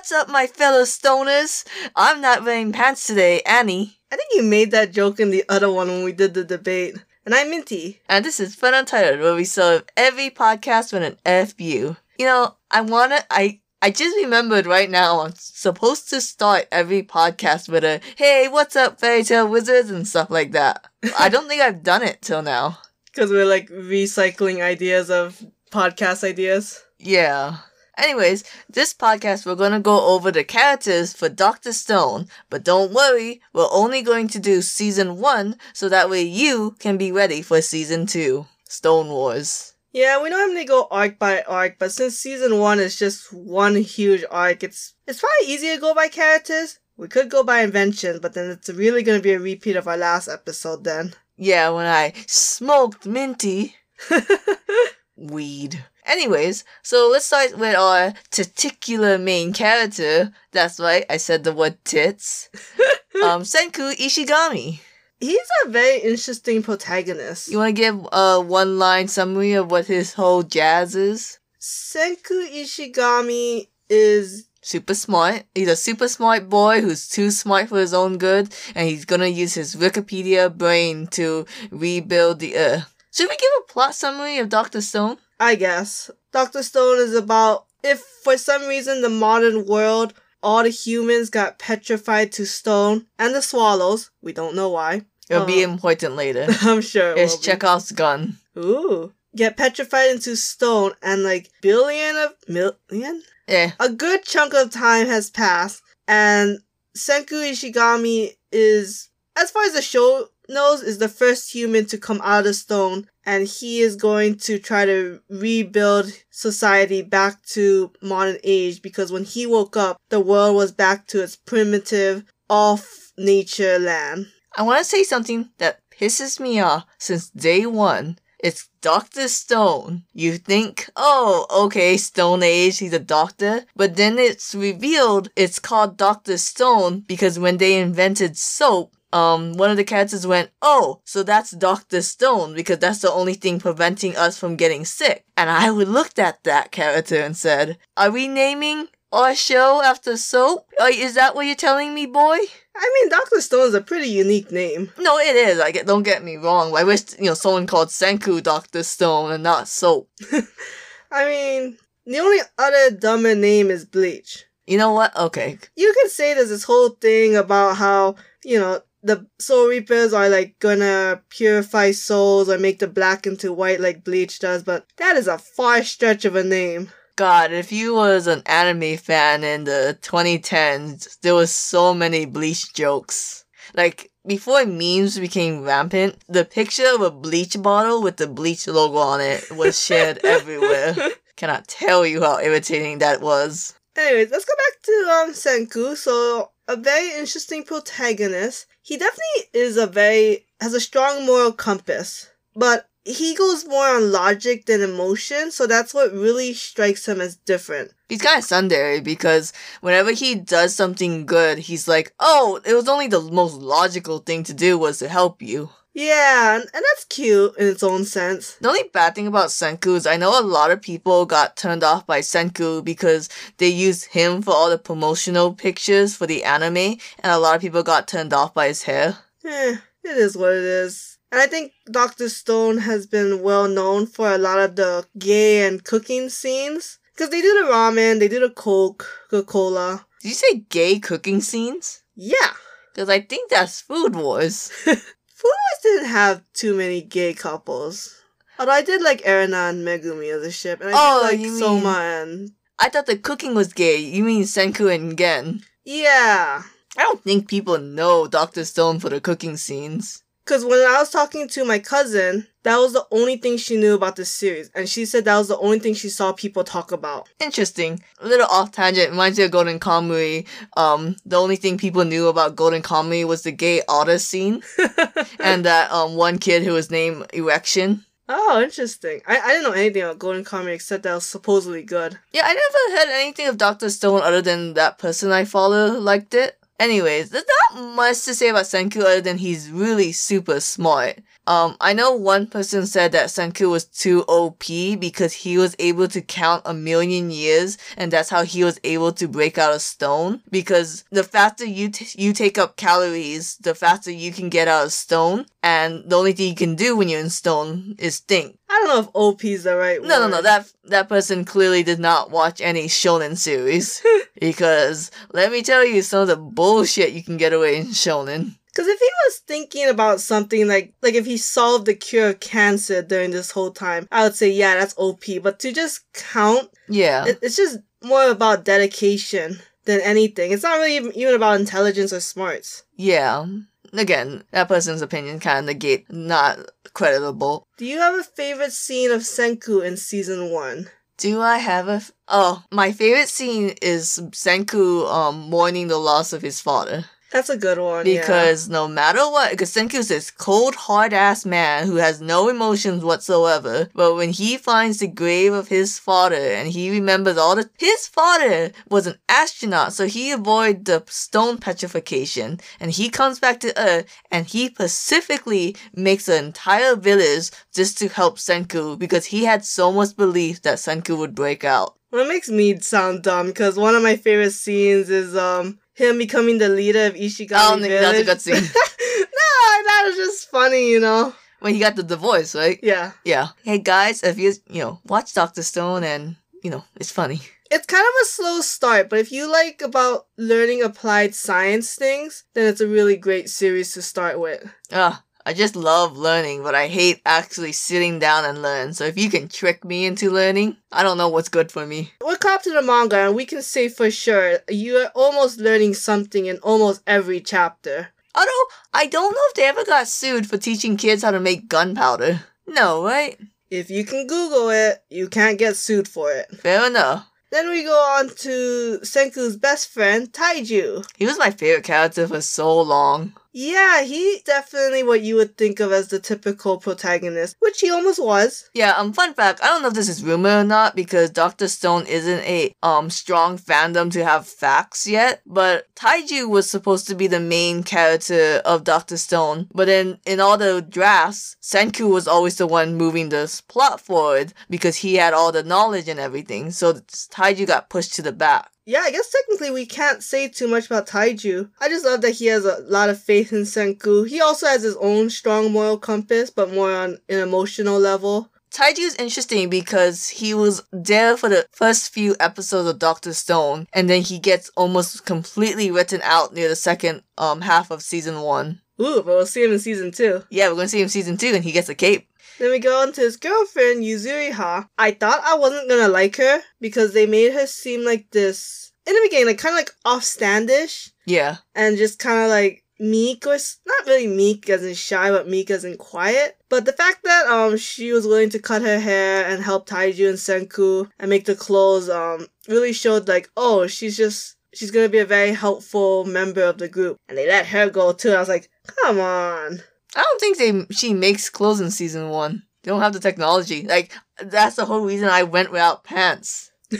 what's up, my fellow stoners? I'm not wearing pants today, Annie. I think you made that joke in the other one when we did the debate. And I'm Minty. And this is Fun Untitled, where we solve every podcast with an FU. You know, I wanna, I, I just remembered right now I'm supposed to start every podcast with a, hey, what's up, fairy tale wizards, and stuff like that. I don't think I've done it till now. Because we're like recycling ideas of podcast ideas. Yeah. Anyways, this podcast we're gonna go over the characters for Doctor Stone, but don't worry, we're only going to do season one so that way you can be ready for season two, Stone Wars. Yeah, we normally go arc by arc, but since season one is just one huge arc, it's it's probably easier to go by characters. We could go by inventions, but then it's really gonna be a repeat of our last episode then. Yeah, when I smoked Minty. Weed. Anyways, so let's start with our titular main character. That's right, I said the word tits. um, Senku Ishigami. He's a very interesting protagonist. You want to give a one line summary of what his whole jazz is? Senku Ishigami is super smart. He's a super smart boy who's too smart for his own good, and he's gonna use his Wikipedia brain to rebuild the Earth. Should we give a plot summary of Dr. Stone? I guess. Dr. Stone is about if for some reason the modern world, all the humans got petrified to stone, and the swallows, we don't know why. It'll be um, important later. I'm sure. It it's Chekhov's gun. Ooh. Get petrified into stone, and like billion of million? Yeah. A good chunk of time has passed, and Senku Ishigami is, as far as the show knows, is the first human to come out of stone and he is going to try to rebuild society back to modern age because when he woke up, the world was back to its primitive, off nature land. I want to say something that pisses me off since day one. It's Dr. Stone. You think, oh, okay, Stone Age, he's a doctor. But then it's revealed it's called Dr. Stone because when they invented soap, um, one of the characters went, Oh, so that's Dr. Stone because that's the only thing preventing us from getting sick. And I looked at that character and said, Are we naming our show after soap? is that what you're telling me, boy? I mean, Dr. Stone is a pretty unique name. No, it is. Like, don't get me wrong. I wish, you know, someone called Senku Dr. Stone and not soap. I mean, the only other dumber name is Bleach. You know what? Okay. You can say there's this whole thing about how, you know, the soul reapers are like gonna purify souls or make the black into white like bleach does but that is a far stretch of a name. God if you was an anime fan in the 2010s there was so many bleach jokes. Like before memes became rampant the picture of a bleach bottle with the bleach logo on it was shared everywhere. Cannot tell you how irritating that was. Anyways let's go back to um senku. So a very interesting protagonist he definitely is a very has a strong moral compass, but he goes more on logic than emotion, so that's what really strikes him as different. He's kind of tsundere because whenever he does something good, he's like, "Oh, it was only the most logical thing to do was to help you." Yeah, and, and that's cute in its own sense. The only bad thing about Senku is I know a lot of people got turned off by Senku because they used him for all the promotional pictures for the anime, and a lot of people got turned off by his hair. Eh, it is what it is. And I think Dr. Stone has been well known for a lot of the gay and cooking scenes. Because they do the ramen, they do the Coke, Coca Cola. Did you say gay cooking scenes? Yeah. Because I think that's Food Wars. Wars didn't have too many gay couples. Although I did like Erina and Megumi as a ship, and I oh, did like Soma and. I thought the cooking was gay. You mean Senku and Gen? Yeah. I don't think people know Dr. Stone for the cooking scenes. Because when I was talking to my cousin, that was the only thing she knew about this series. And she said that was the only thing she saw people talk about. Interesting. A little off tangent. Reminds me of Golden Kamuy. Um, the only thing people knew about Golden Kamuy was the gay otter scene. and that um one kid who was named Erection. Oh, interesting. I, I didn't know anything about Golden Kamuy except that it was supposedly good. Yeah, I never heard anything of Dr. Stone other than that person I follow liked it. Anyways, there's not much to say about Senku other than he's really super smart. Um, I know one person said that Senku was too OP because he was able to count a million years, and that's how he was able to break out of stone. Because the faster you t- you take up calories, the faster you can get out of stone, and the only thing you can do when you're in stone is think. I don't know if OP is the right word. No, no, no. That that person clearly did not watch any shonen series because let me tell you some of the bullshit you can get away in shonen. Because if he was thinking about something like, like if he solved the cure of cancer during this whole time, I would say, yeah, that's OP. But to just count, Yeah. it, it's just more about dedication than anything. It's not really even, even about intelligence or smarts. Yeah. Again, that person's opinion kind of negate not creditable. Do you have a favorite scene of Senku in season one? Do I have a f- Oh, my favorite scene is Senku um mourning the loss of his father. That's a good one. yeah. Because no matter what, because Senku's this cold, hard ass man who has no emotions whatsoever. But when he finds the grave of his father and he remembers all the. His father was an astronaut, so he avoided the stone petrification. And he comes back to Earth and he specifically makes an entire village just to help Senku because he had so much belief that Senku would break out. Well, it makes me sound dumb because one of my favorite scenes is um him becoming the leader of Ishigami I don't think that's a good scene. no, that was just funny, you know. when he got the divorce, right? Yeah. Yeah. Hey guys, if you you know watch Doctor Stone and you know it's funny. It's kind of a slow start, but if you like about learning applied science things, then it's a really great series to start with. Ah, I just love learning, but I hate actually sitting down and learn. So if you can trick me into learning, I don't know what's good for me. We're caught to the manga, and we can say for sure you are almost learning something in almost every chapter. Although I don't know if they ever got sued for teaching kids how to make gunpowder. No, right? If you can Google it, you can't get sued for it. Fair enough. Then we go on to Senku's best friend, Taiju. He was my favorite character for so long. Yeah, he's definitely what you would think of as the typical protagonist, which he almost was. Yeah, um, fun fact, I don't know if this is rumor or not because Dr. Stone isn't a, um, strong fandom to have facts yet, but Taiju was supposed to be the main character of Dr. Stone, but then in all the drafts, Senku was always the one moving the plot forward because he had all the knowledge and everything, so Taiju got pushed to the back. Yeah, I guess technically we can't say too much about Taiju. I just love that he has a lot of faith in Senku. He also has his own strong moral compass, but more on an emotional level. Taiju is interesting because he was there for the first few episodes of Doctor Stone, and then he gets almost completely written out near the second um half of season one. Ooh, but we'll see him in season two. Yeah, we're gonna see him in season two, and he gets a cape. Then we go on to his girlfriend, Yuzuriha. I thought I wasn't gonna like her because they made her seem like this, in the beginning, like kind of like offstandish Yeah, and just kind of like meek or not really meek as in shy, but meek as in quiet. But the fact that um she was willing to cut her hair and help Taiju and Senku and make the clothes um really showed like oh she's just she's gonna be a very helpful member of the group. And they let her go too. I was like, come on. I don't think they she makes clothes in season one. They don't have the technology. Like that's the whole reason I went without pants. no,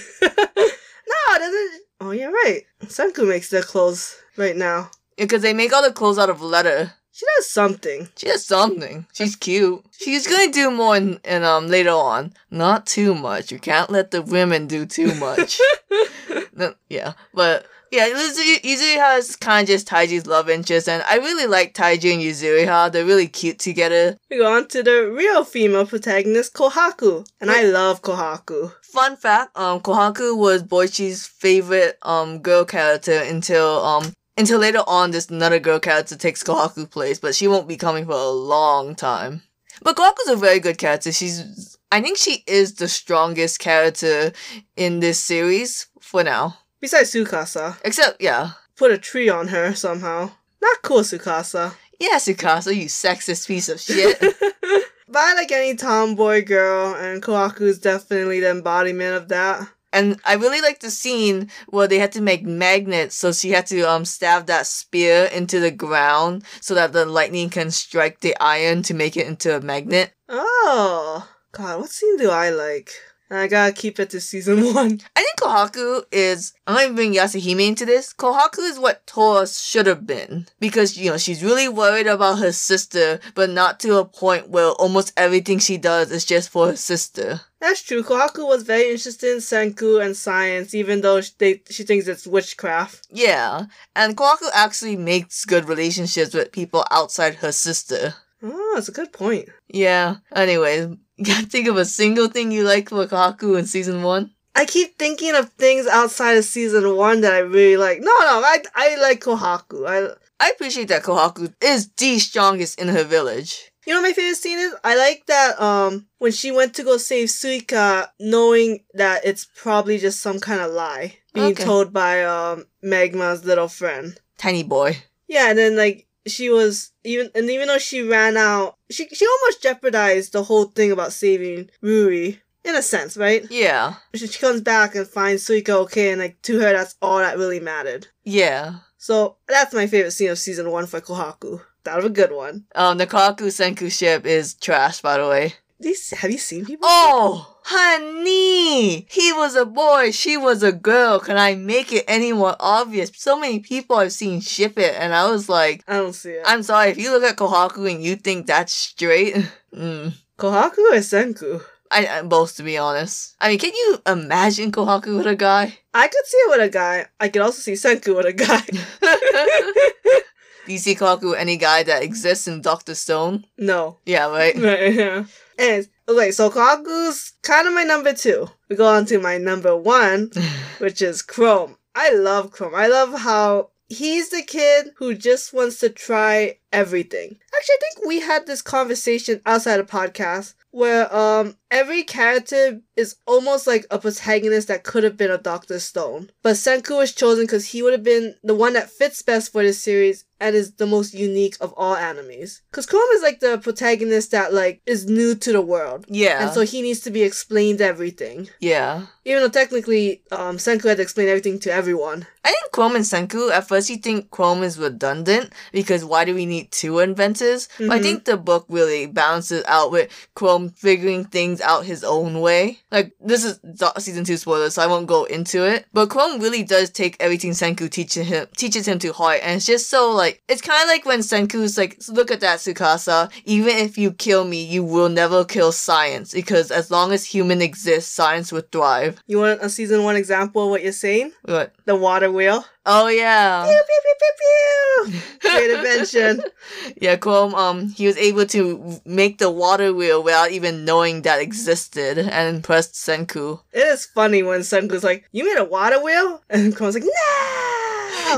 doesn't. Oh, you're right. Senku makes their clothes right now. Because they make all the clothes out of leather. She does something. She does something. She's cute. She's gonna do more in, in um later on. Not too much. You can't let the women do too much. no, yeah, but yeah, Yuzuri, Yuzuriha is kind of just Taiju's love interest, and I really like Taiju and Yuzuriha. They're really cute together. We go on to the real female protagonist, Kohaku. And I love Kohaku. Fun fact: um, Kohaku was Boichi's favorite um girl character until um until later on this another girl character takes Kohaku's place, but she won't be coming for a long time. But Kohaku's a very good character. She's I think she is the strongest character in this series for now. Besides Tsukasa. Except yeah. Put a tree on her somehow. Not cool, Tsukasa. Yeah, Tsukasa, you sexist piece of shit. but I like any tomboy girl, and Kohaku is definitely the embodiment of that. And I really like the scene where they had to make magnets, so she had to um stab that spear into the ground so that the lightning can strike the iron to make it into a magnet. Oh. God, what scene do I like? And I gotta keep it to season one. I think Kohaku is. I'm gonna bring Yashahime into this. Kohaku is what Towa should have been because you know she's really worried about her sister, but not to a point where almost everything she does is just for her sister. That's true. Kohaku was very interested in Senku and science, even though she, they, she thinks it's witchcraft. Yeah, and Kohaku actually makes good relationships with people outside her sister. Oh, that's a good point. Yeah. Anyways, you can think of a single thing you like for Kohaku in season one. I keep thinking of things outside of season one that I really like. No, no, I, I like Kohaku. I, I appreciate that Kohaku is the strongest in her village. You know what my favorite scene is? I like that um when she went to go save Suika, knowing that it's probably just some kind of lie being Okay. told by um Magma's little friend. Tiny boy. Yeah, and then like she was even and even though she ran out, she she almost jeopardized the whole thing about saving Ruri in a sense, right? Yeah. She, she comes back and finds Suika okay, and like to her that's all that really mattered. Yeah. So that's my favorite scene of season one for Kohaku. That was a good one. Um, the Kohaku Senku ship is trash, by the way. These have you seen people? Oh, honey! He was a boy, she was a girl. Can I make it any more obvious? So many people I've seen ship it, and I was like, I don't see it. I'm sorry, if you look at Kohaku and you think that's straight, mm, Kohaku or Senku? I, I both to be honest. I mean, can you imagine Kohaku with a guy? I could see it with a guy. I could also see Senku with a guy. Do you see Kohaku with any guy that exists in Doctor Stone? no. Yeah, right. Right, yeah. Anyways, okay, so Kohaku's kind of my number two. We go on to my number one, which is Chrome. I love Chrome. I love how he's the kid who just wants to try everything. Actually, I think we had this conversation outside of podcast where um every character is almost like a protagonist that could have been a Doctor Stone. But Senku was chosen because he would have been the one that fits best for this series and is the most unique of all animes. Because Chrome is like the protagonist that like is new to the world. Yeah. And so he needs to be explained everything. yeah. Even though technically, um, Senku had to explain everything to everyone. I think Chrome and Senku, at first you think Chrome is redundant because why do we need two inventors? But I Mhm. think the book really balances out with Chrome figuring things out his own way. Like, this is season two spoilers, so I won't go into it. But Chrome really does take everything Senku teaches him, teaches him to heart, and it's just so like, it's kind of like when Senku's like, look at that Tsukasa, even if you kill me, you will never kill science, because as long as human exists, science would thrive. You want a season one example of what you're saying? What? The water wheel. Oh yeah. Pew, pew, pew, pew, pew. Great invention. Yeah, Chrome, um, he was able to make the water wheel without even knowing that existed and impressed Senku. It is funny when Senku's like, You made a water wheel? And Chrome's like,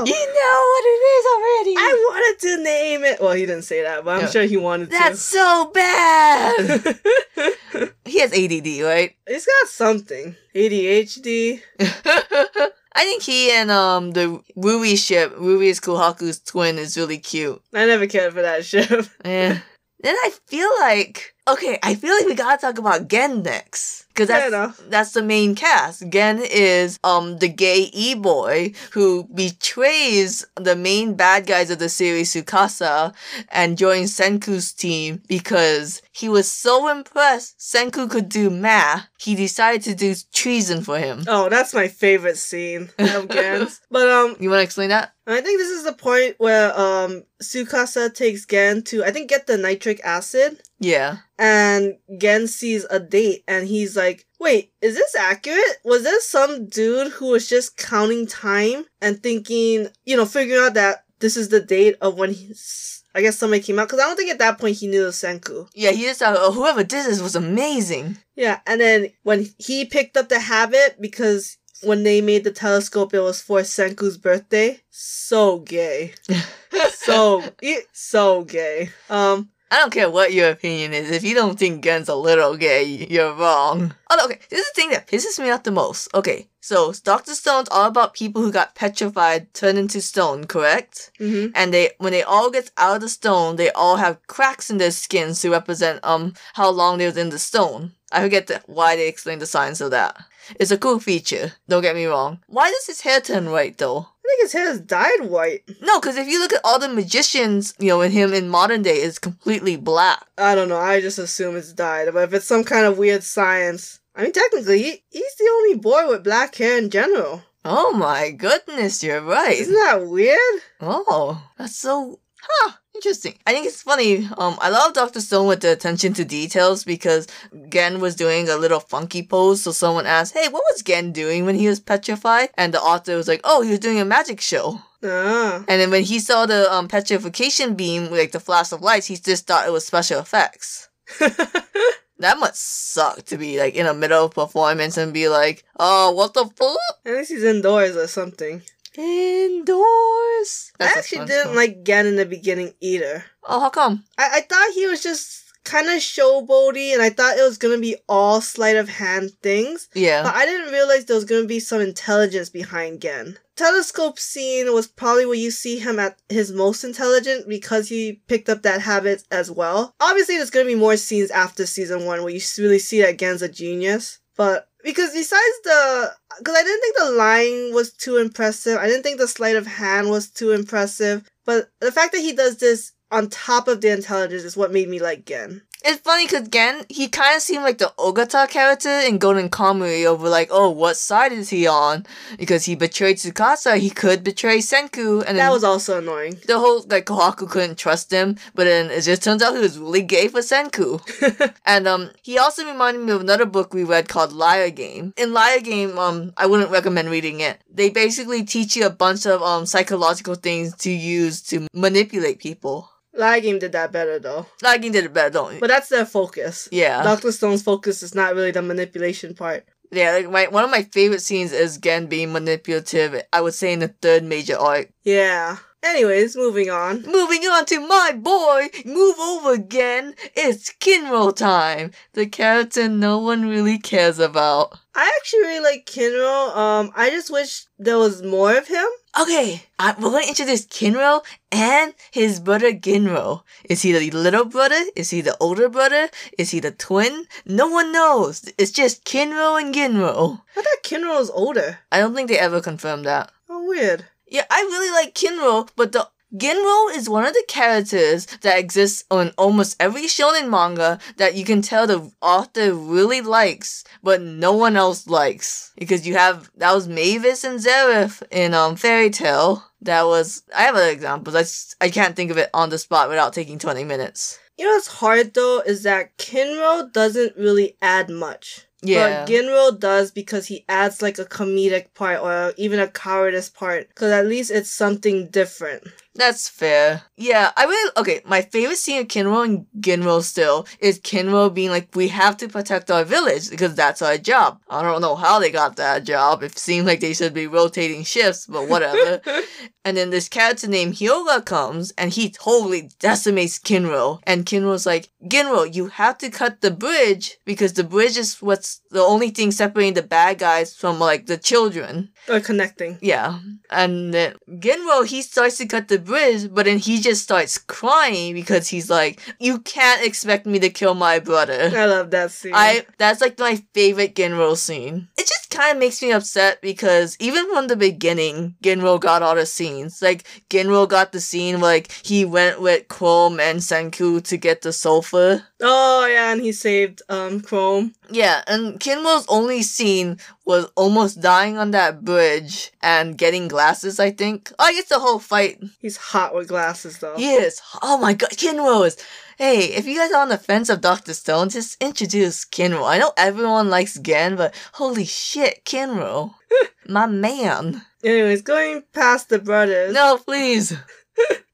You know what it is already! I wanted to name it. Well, he didn't say that, but I'm Yeah. sure he wanted to. That's so bad! he has ADD, right? He's got something. ADHD. I think he and, um, the Ruby ship, Ruri is Kohaku's twin, is really cute. I never cared for that ship. Eh. Then I feel like okay, I feel like we gotta talk about Gen next because that's that's the main cast. Gen is um the gay e boy who betrays the main bad guys of the series Tsukasa and joins Senku's team because he was so impressed Senku could do math. He decided to do treason for him. Oh, that's my favorite scene of Gen's. but um, You want to explain that? I think this is the point where um Tsukasa takes Gen to I think get the nitric acid. Yeah. and Gen sees a date and he's like, wait, is this accurate? Was this some dude who was just counting time and thinking, you know, figuring out that this is the date of when he's, I guess somebody came out? Because I don't think at that point he knew was Senku. Yeah, he just thought, oh, whoever did this was amazing. Yeah, and then when he picked up the habit because when they made the telescope, it was for Senku's birthday. So gay. So, so gay. Um, I don't care what your opinion is. If you don't think Gen's a little gay, you're wrong. Oh, okay. This is the thing that pisses me off the most. Okay, so Doctor Stone's all about people who got petrified, turned into stone, correct? mhm. And they, when they all get out of the stone, they all have cracks in their skins to represent um how long they was in the stone. I forget the, why they explain the science of that. It's a cool feature. Don't get me wrong. Why does his hair turn white though? I think his hair is dyed white. No, because if you look at all the magicians, you know, in him in modern day, is completely black. I don't know. I just assume it's dyed. But if it's some kind of weird science, I mean, technically, he, he's the only boy with black hair in general. Oh my goodness, you're right. Isn't that weird? Oh, that's so huh. Interesting. I think it's funny. Um, I love Doctor Stone with the attention to details because Gen was doing a little funky pose. So someone asked, "Hey, what was Gen doing when he was petrified?" And the author was like, "Oh, he was doing a magic show." Ah. And then when he saw the um, petrification beam, like the flash of lights, he just thought it was special effects. That must suck to be like in the middle of performance and be like, "Oh, what the fuck?" At least he's indoors or something. Indoors. I actually didn't like Gen in the beginning either. Oh, how come? I, I thought he was just kind of showboaty and I thought it was gonna be all sleight of hand things. Yeah. But I didn't realize there was gonna be some intelligence behind Gen. Telescope scene was probably where you see him at his most intelligent because he picked up that habit as well. Obviously, there's gonna be more scenes after season one where you really see that Gen's a genius. But because besides the, because I didn't think the lying was too impressive. I didn't think the sleight of hand was too impressive. But the fact that he does this on top of the intelligence is what made me like Gen. It's funny because Gen, he kind of seemed like the Ogata character in Golden Kamuy over like, oh, what side is he on? Because he betrayed Tsukasa, he could betray Senku, and That was also annoying. the whole like Kohaku couldn't trust him, but then it just turns out he was really gay for Senku. and um, he also reminded me of another book we read called Liar Game. In Liar Game, um, I wouldn't recommend reading it. They basically teach you a bunch of um psychological things to use to manipulate people. Game did that better though. Game did it better, don't you? But that's their focus. yeah. Dr. Stone's focus is not really the manipulation part. Yeah, like my one of my favorite scenes is Gen being manipulative. I would say in the third major arc. Yeah. Anyways, moving on. Moving on to my boy, move over again. It's Kinro time, the character no one really cares about. I actually really like Kinro. Um, I just wish there was more of him. Okay, I, we're going to introduce Kinro and his brother Ginro. Is he the little brother? Is he the older brother? Is he the twin? No one knows. It's just Kinro and Ginro. I thought Kinro was older. I don't think they ever confirmed that. Oh, weird. Yeah, I really like Kinro, but the Ginro is one of the characters that exists on almost every shonen manga that you can tell the author really likes, but no one else likes. Because you have that was Mavis and Zeref in um Fairy Tail. That was I have other examples. I, I can't think of it on the spot without taking twenty minutes. You know what's hard though is that Kinro doesn't really add much. Yeah. But Ginro does because he adds like a comedic part or even a cowardice part. Because at least it's something different. That's fair. Yeah, I really okay. My favorite scene of Kinro and Ginro still is Kinro being like, "We have to protect our village because that's our job." I don't know how they got that job. It seemed like they should be rotating shifts, but whatever. and then this character named Hyoga comes and he totally decimates Kinro. And Kinro's like, "Ginro, you have to cut the bridge because the bridge is what's the only thing separating the bad guys from like the children." or connecting. Yeah. And then Ginro, he starts to cut the bridge, but then he just starts crying because he's like, You can't expect me to kill my brother. I love that scene. I that's like my favorite Ginro scene. It just kind of makes me upset because even from the beginning, Ginro got all the scenes. Like Ginro got the scene like he went with Chrome and Senku to get the sofa. Oh yeah, and he saved um Chrome. Yeah, and Kinro's only scene was almost dying on that bridge and getting glasses, I think. Oh, I guess the whole fight. He's hot with glasses though. He is. Oh my god, Kinro is. Hey, if you guys are on the fence of Dr. Stone, just introduce Kinro. I know everyone likes Gen, but holy shit, Kinro. my man. Anyways, going past the brothers. No, please.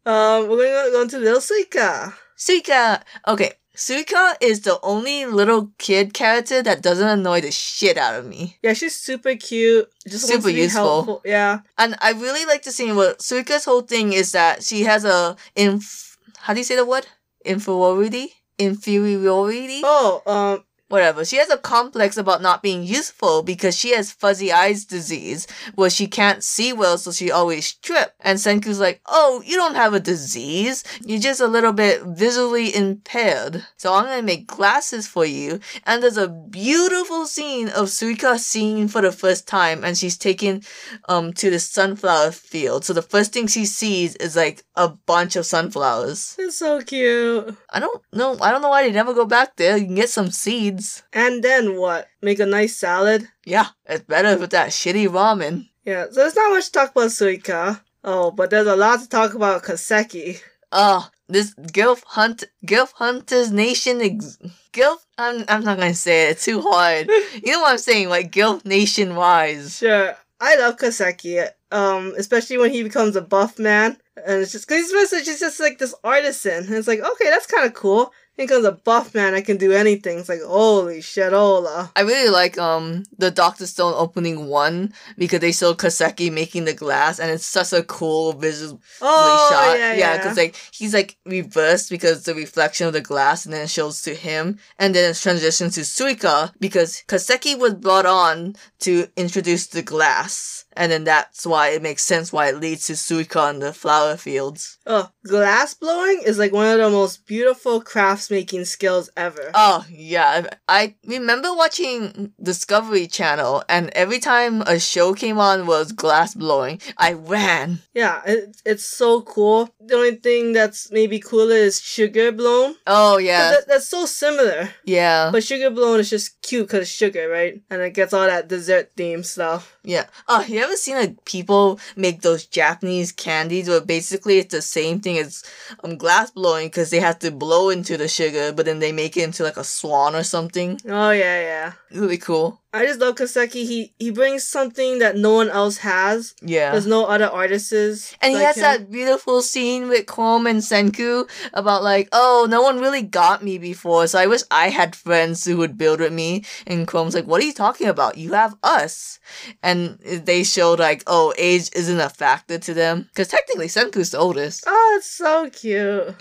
Um, we're gonna go into Little Suika. Suika. Okay, Suika is the only little kid character that doesn't annoy the shit out of me. Yeah, she's super cute. Just Super useful. helpful. Yeah. And I really like the scene where Suika's whole thing is that she has a inf- how do you say the word? Inferiority? Inferiority? Oh, um, Whatever. She has a complex about not being useful because she has fuzzy eyes disease where she can't see well so she always trip. And Senku's like, oh, you don't have a disease. You're just a little bit visually impaired. So I'm gonna make glasses for you. And there's a beautiful scene of Suika seeing for the first time and she's taken um to the sunflower field. So the first thing she sees is like a bunch of sunflowers. it's so cute. I don't know. I don't know why they never go back there. You can get some seeds. Kids. And then what? Make a nice salad? Yeah, it's better with that shitty ramen. Yeah, so there's not much to talk about Suika. Oh, but there's a lot to talk about Kaseki. Oh, this Gilf Hunt Gilf Hunters Nation ex- Gilf I'm I'm not gonna say it, it's too hard. you know what I'm saying, like Gilf Nation wise. Sure, I love Kaseki. Um, especially when he becomes a buff man, and it's just because he's basically just, just like this artisan. And it's like, okay, that's kind of cool. Becomes a buff man I can do anything. It's like, holy shit, Ola. I really like um the Doctor Stone opening one because they show Kaseki making the glass and it's such a cool visual Oh shot. yeah, yeah. because like he's like reversed because the reflection of the glass, and then it shows to him, and then it transitions to Suika because Kaseki was brought on to introduce the glass, and then that's why it makes sense why it leads to Suika in the flower fields. oh, glass blowing is like one of the most beautiful crafts making skills ever. Oh yeah, I remember watching Discovery Channel, and every time a show came on was glass blowing, I ran. Yeah, it, it's so cool. The only thing that's maybe cooler is sugar blown. Oh yeah, That, that's so similar. yeah. But sugar blown is just cute because it's sugar, right? And it gets all that dessert theme stuff. Yeah. Oh, you ever seen like people make those Japanese candies where basically it's the same thing as um glass blowing because they have to blow into the sugar, but then they make it into like a swan or something. Oh yeah, yeah. Really cool. I just love Kaseki. He he brings something that no one else has. Yeah. There's no other artists. And he has him. that beautiful scene with Chrome and Senku about like, oh, no one really got me before, so I wish I had friends who would build with me. And Chrome's like, what are you talking about? You have us. And they showed like, oh, age isn't a factor to them. Because technically Senku's the oldest. Oh, it's so cute.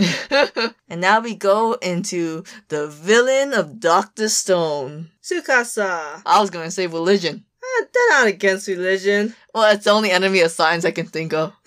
and now we go into the villain of Dr. Stone. Tsukasa. I was gonna say religion. Eh, they're not against religion. Well, it's the only enemy of science I can think of.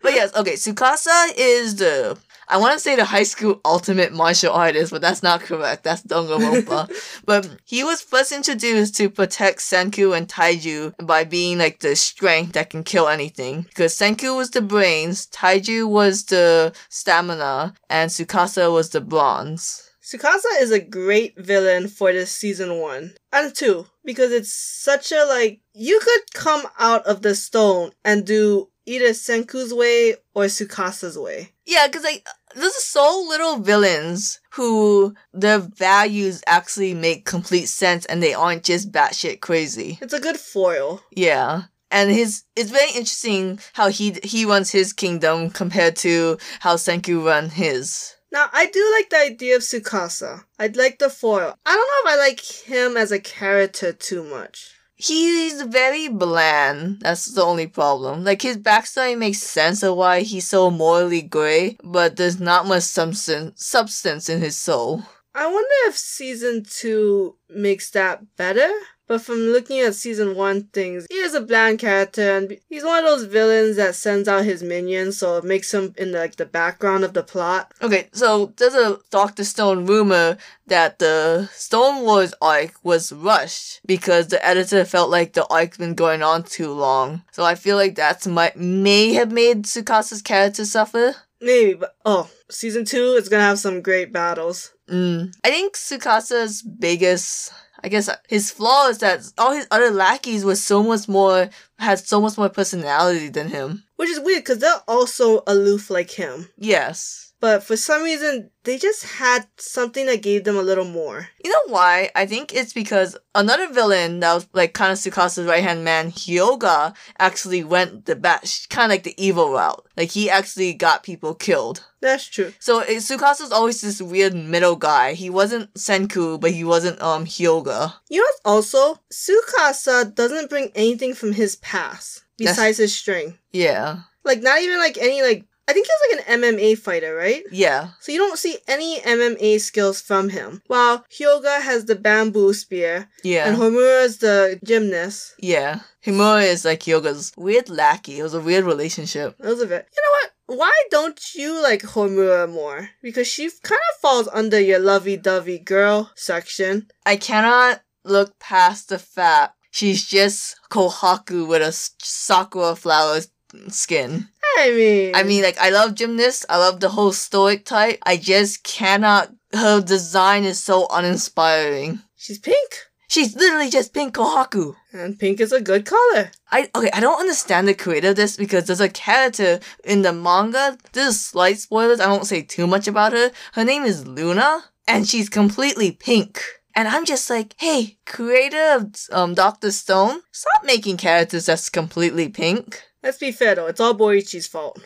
But yes, okay, Tsukasa is the I want to say the high school ultimate martial artist, but that's not correct. That's Danganronpa. but he was first introduced to protect Senku and Taiju by being like the strength that can kill anything. Because Senku was the brains, Taiju was the stamina, and Tsukasa was the bronze. Tsukasa is a great villain for this season one and two because it's such a like you could come out of the stone and do either Senku's way or Tsukasa's way. Yeah, because like there's so little villains who their values actually make complete sense and they aren't just batshit crazy. It's a good foil. Yeah. And his it's very interesting how he he runs his kingdom compared to how Senku run his. Now I do like the idea of Tsukasa. I'd like the foil. I don't know if I like him as a character too much. He's very bland. That's the only problem. Like his backstory makes sense of why he's so morally gray, but there's not much substance substance in his soul. I wonder if season two makes that better. But from looking at season one things, he is a bland character and he's one of those villains that sends out his minions, so it makes him in like the background of the plot. Okay, so there's a Doctor Stone rumor that the Stone Wars arc was rushed because the editor felt like the arc's been going on too long. So I feel like that's might may have made Tsukasa's character suffer. Maybe, but oh, season two is gonna have some great battles. Mm. I think Tsukasa's biggest, I guess, his flaw is that all his other lackeys were so much more, had so much more personality than him. Which is weird because they're also aloof like him. Yes. But for some reason, they just had something that gave them a little more. You know why? I think it's because another villain that was like kind of Tsukasa's right hand man, Hyoga, actually went the bat, kind of like the evil route. Like he actually got people killed. That's true. So it, Tsukasa's always this weird middle guy. He wasn't Senku, but he wasn't um Hyoga. You know what's also? Tsukasa doesn't bring anything from his past That's- besides his string. Yeah, Like, not even like any, like, I think he was like an MMA fighter, right? yeah, So you don't see any MMA skills from him. While Hyoga has the bamboo spear, yeah, and Homura is the gymnast. yeah. Homura is like Hyoga's weird lackey. It was a weird relationship. Those of it. You know what? Why don't you like Homura more? Because she kind of falls under your lovey-dovey girl section. I cannot look past the fact she's just Kohaku with a s- sakura flower skin. I mean, I mean, like, I love gymnasts. I love the whole stoic type. I just cannot her design is so uninspiring. She's pink. She's literally just pink Kohaku. And pink is a good color. I okay, I don't understand the creator of this because there's a character in the manga. This is slight spoilers. I won't say too much about her. Her name is Luna, and she's completely pink. And I'm just like, hey, creator of um Doctor Stone, stop making characters that's completely pink. Let's be fair though, it's all Boichi's fault.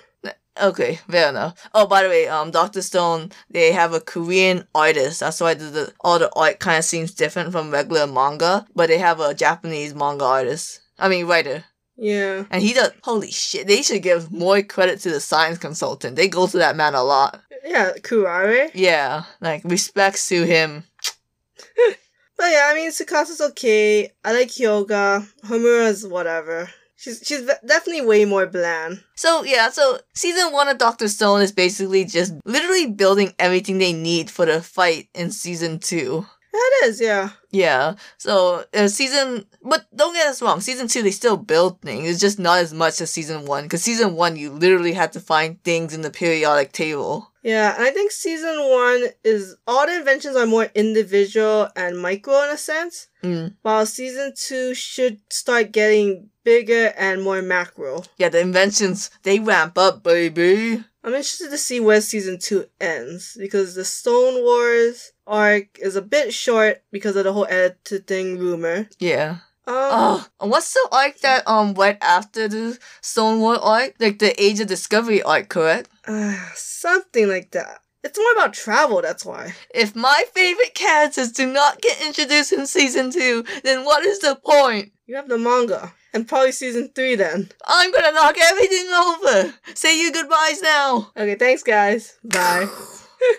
Okay, fair enough. Oh, by the way, um, Doctor Stone, they have a Korean artist. That's why the, the all the art kind of seems different from regular manga. But they have a Japanese manga artist. I mean, writer. Yeah. And he does. Holy shit! They should give more credit to the science consultant. They go to that man a lot. Yeah, Kurare. Yeah, like respects to him. But yeah, I mean, Tsukasa's okay. I like Hyoga. Homura's whatever. She's she's definitely way more bland. So yeah, so season one of Doctor Stone is basically just literally building everything they need for the fight in season two. That is, yeah. Yeah. So uh, season, but don't get us wrong. Season two, they still build things. It's just not as much as season one. Because season one, you literally had to find things in the periodic table. Yeah, and I think season one is all the inventions are more individual and micro in a sense, Mm. while season two should start getting bigger and more macro. Yeah, the inventions they ramp up, baby. I'm interested to see where season two ends because the Stone Wars arc is a bit short because of the whole editing rumor. Yeah. Um, Oh, what's the arc that um right after the Stone Wars arc? Like the Age of Discovery arc, correct? uh, something like that. It's more about travel, that's why. If my favorite characters do not get introduced in season two, then what is the point? You have the manga. And probably season three then. I'm gonna knock everything over. Say your goodbyes now. Okay, thanks guys. Bye.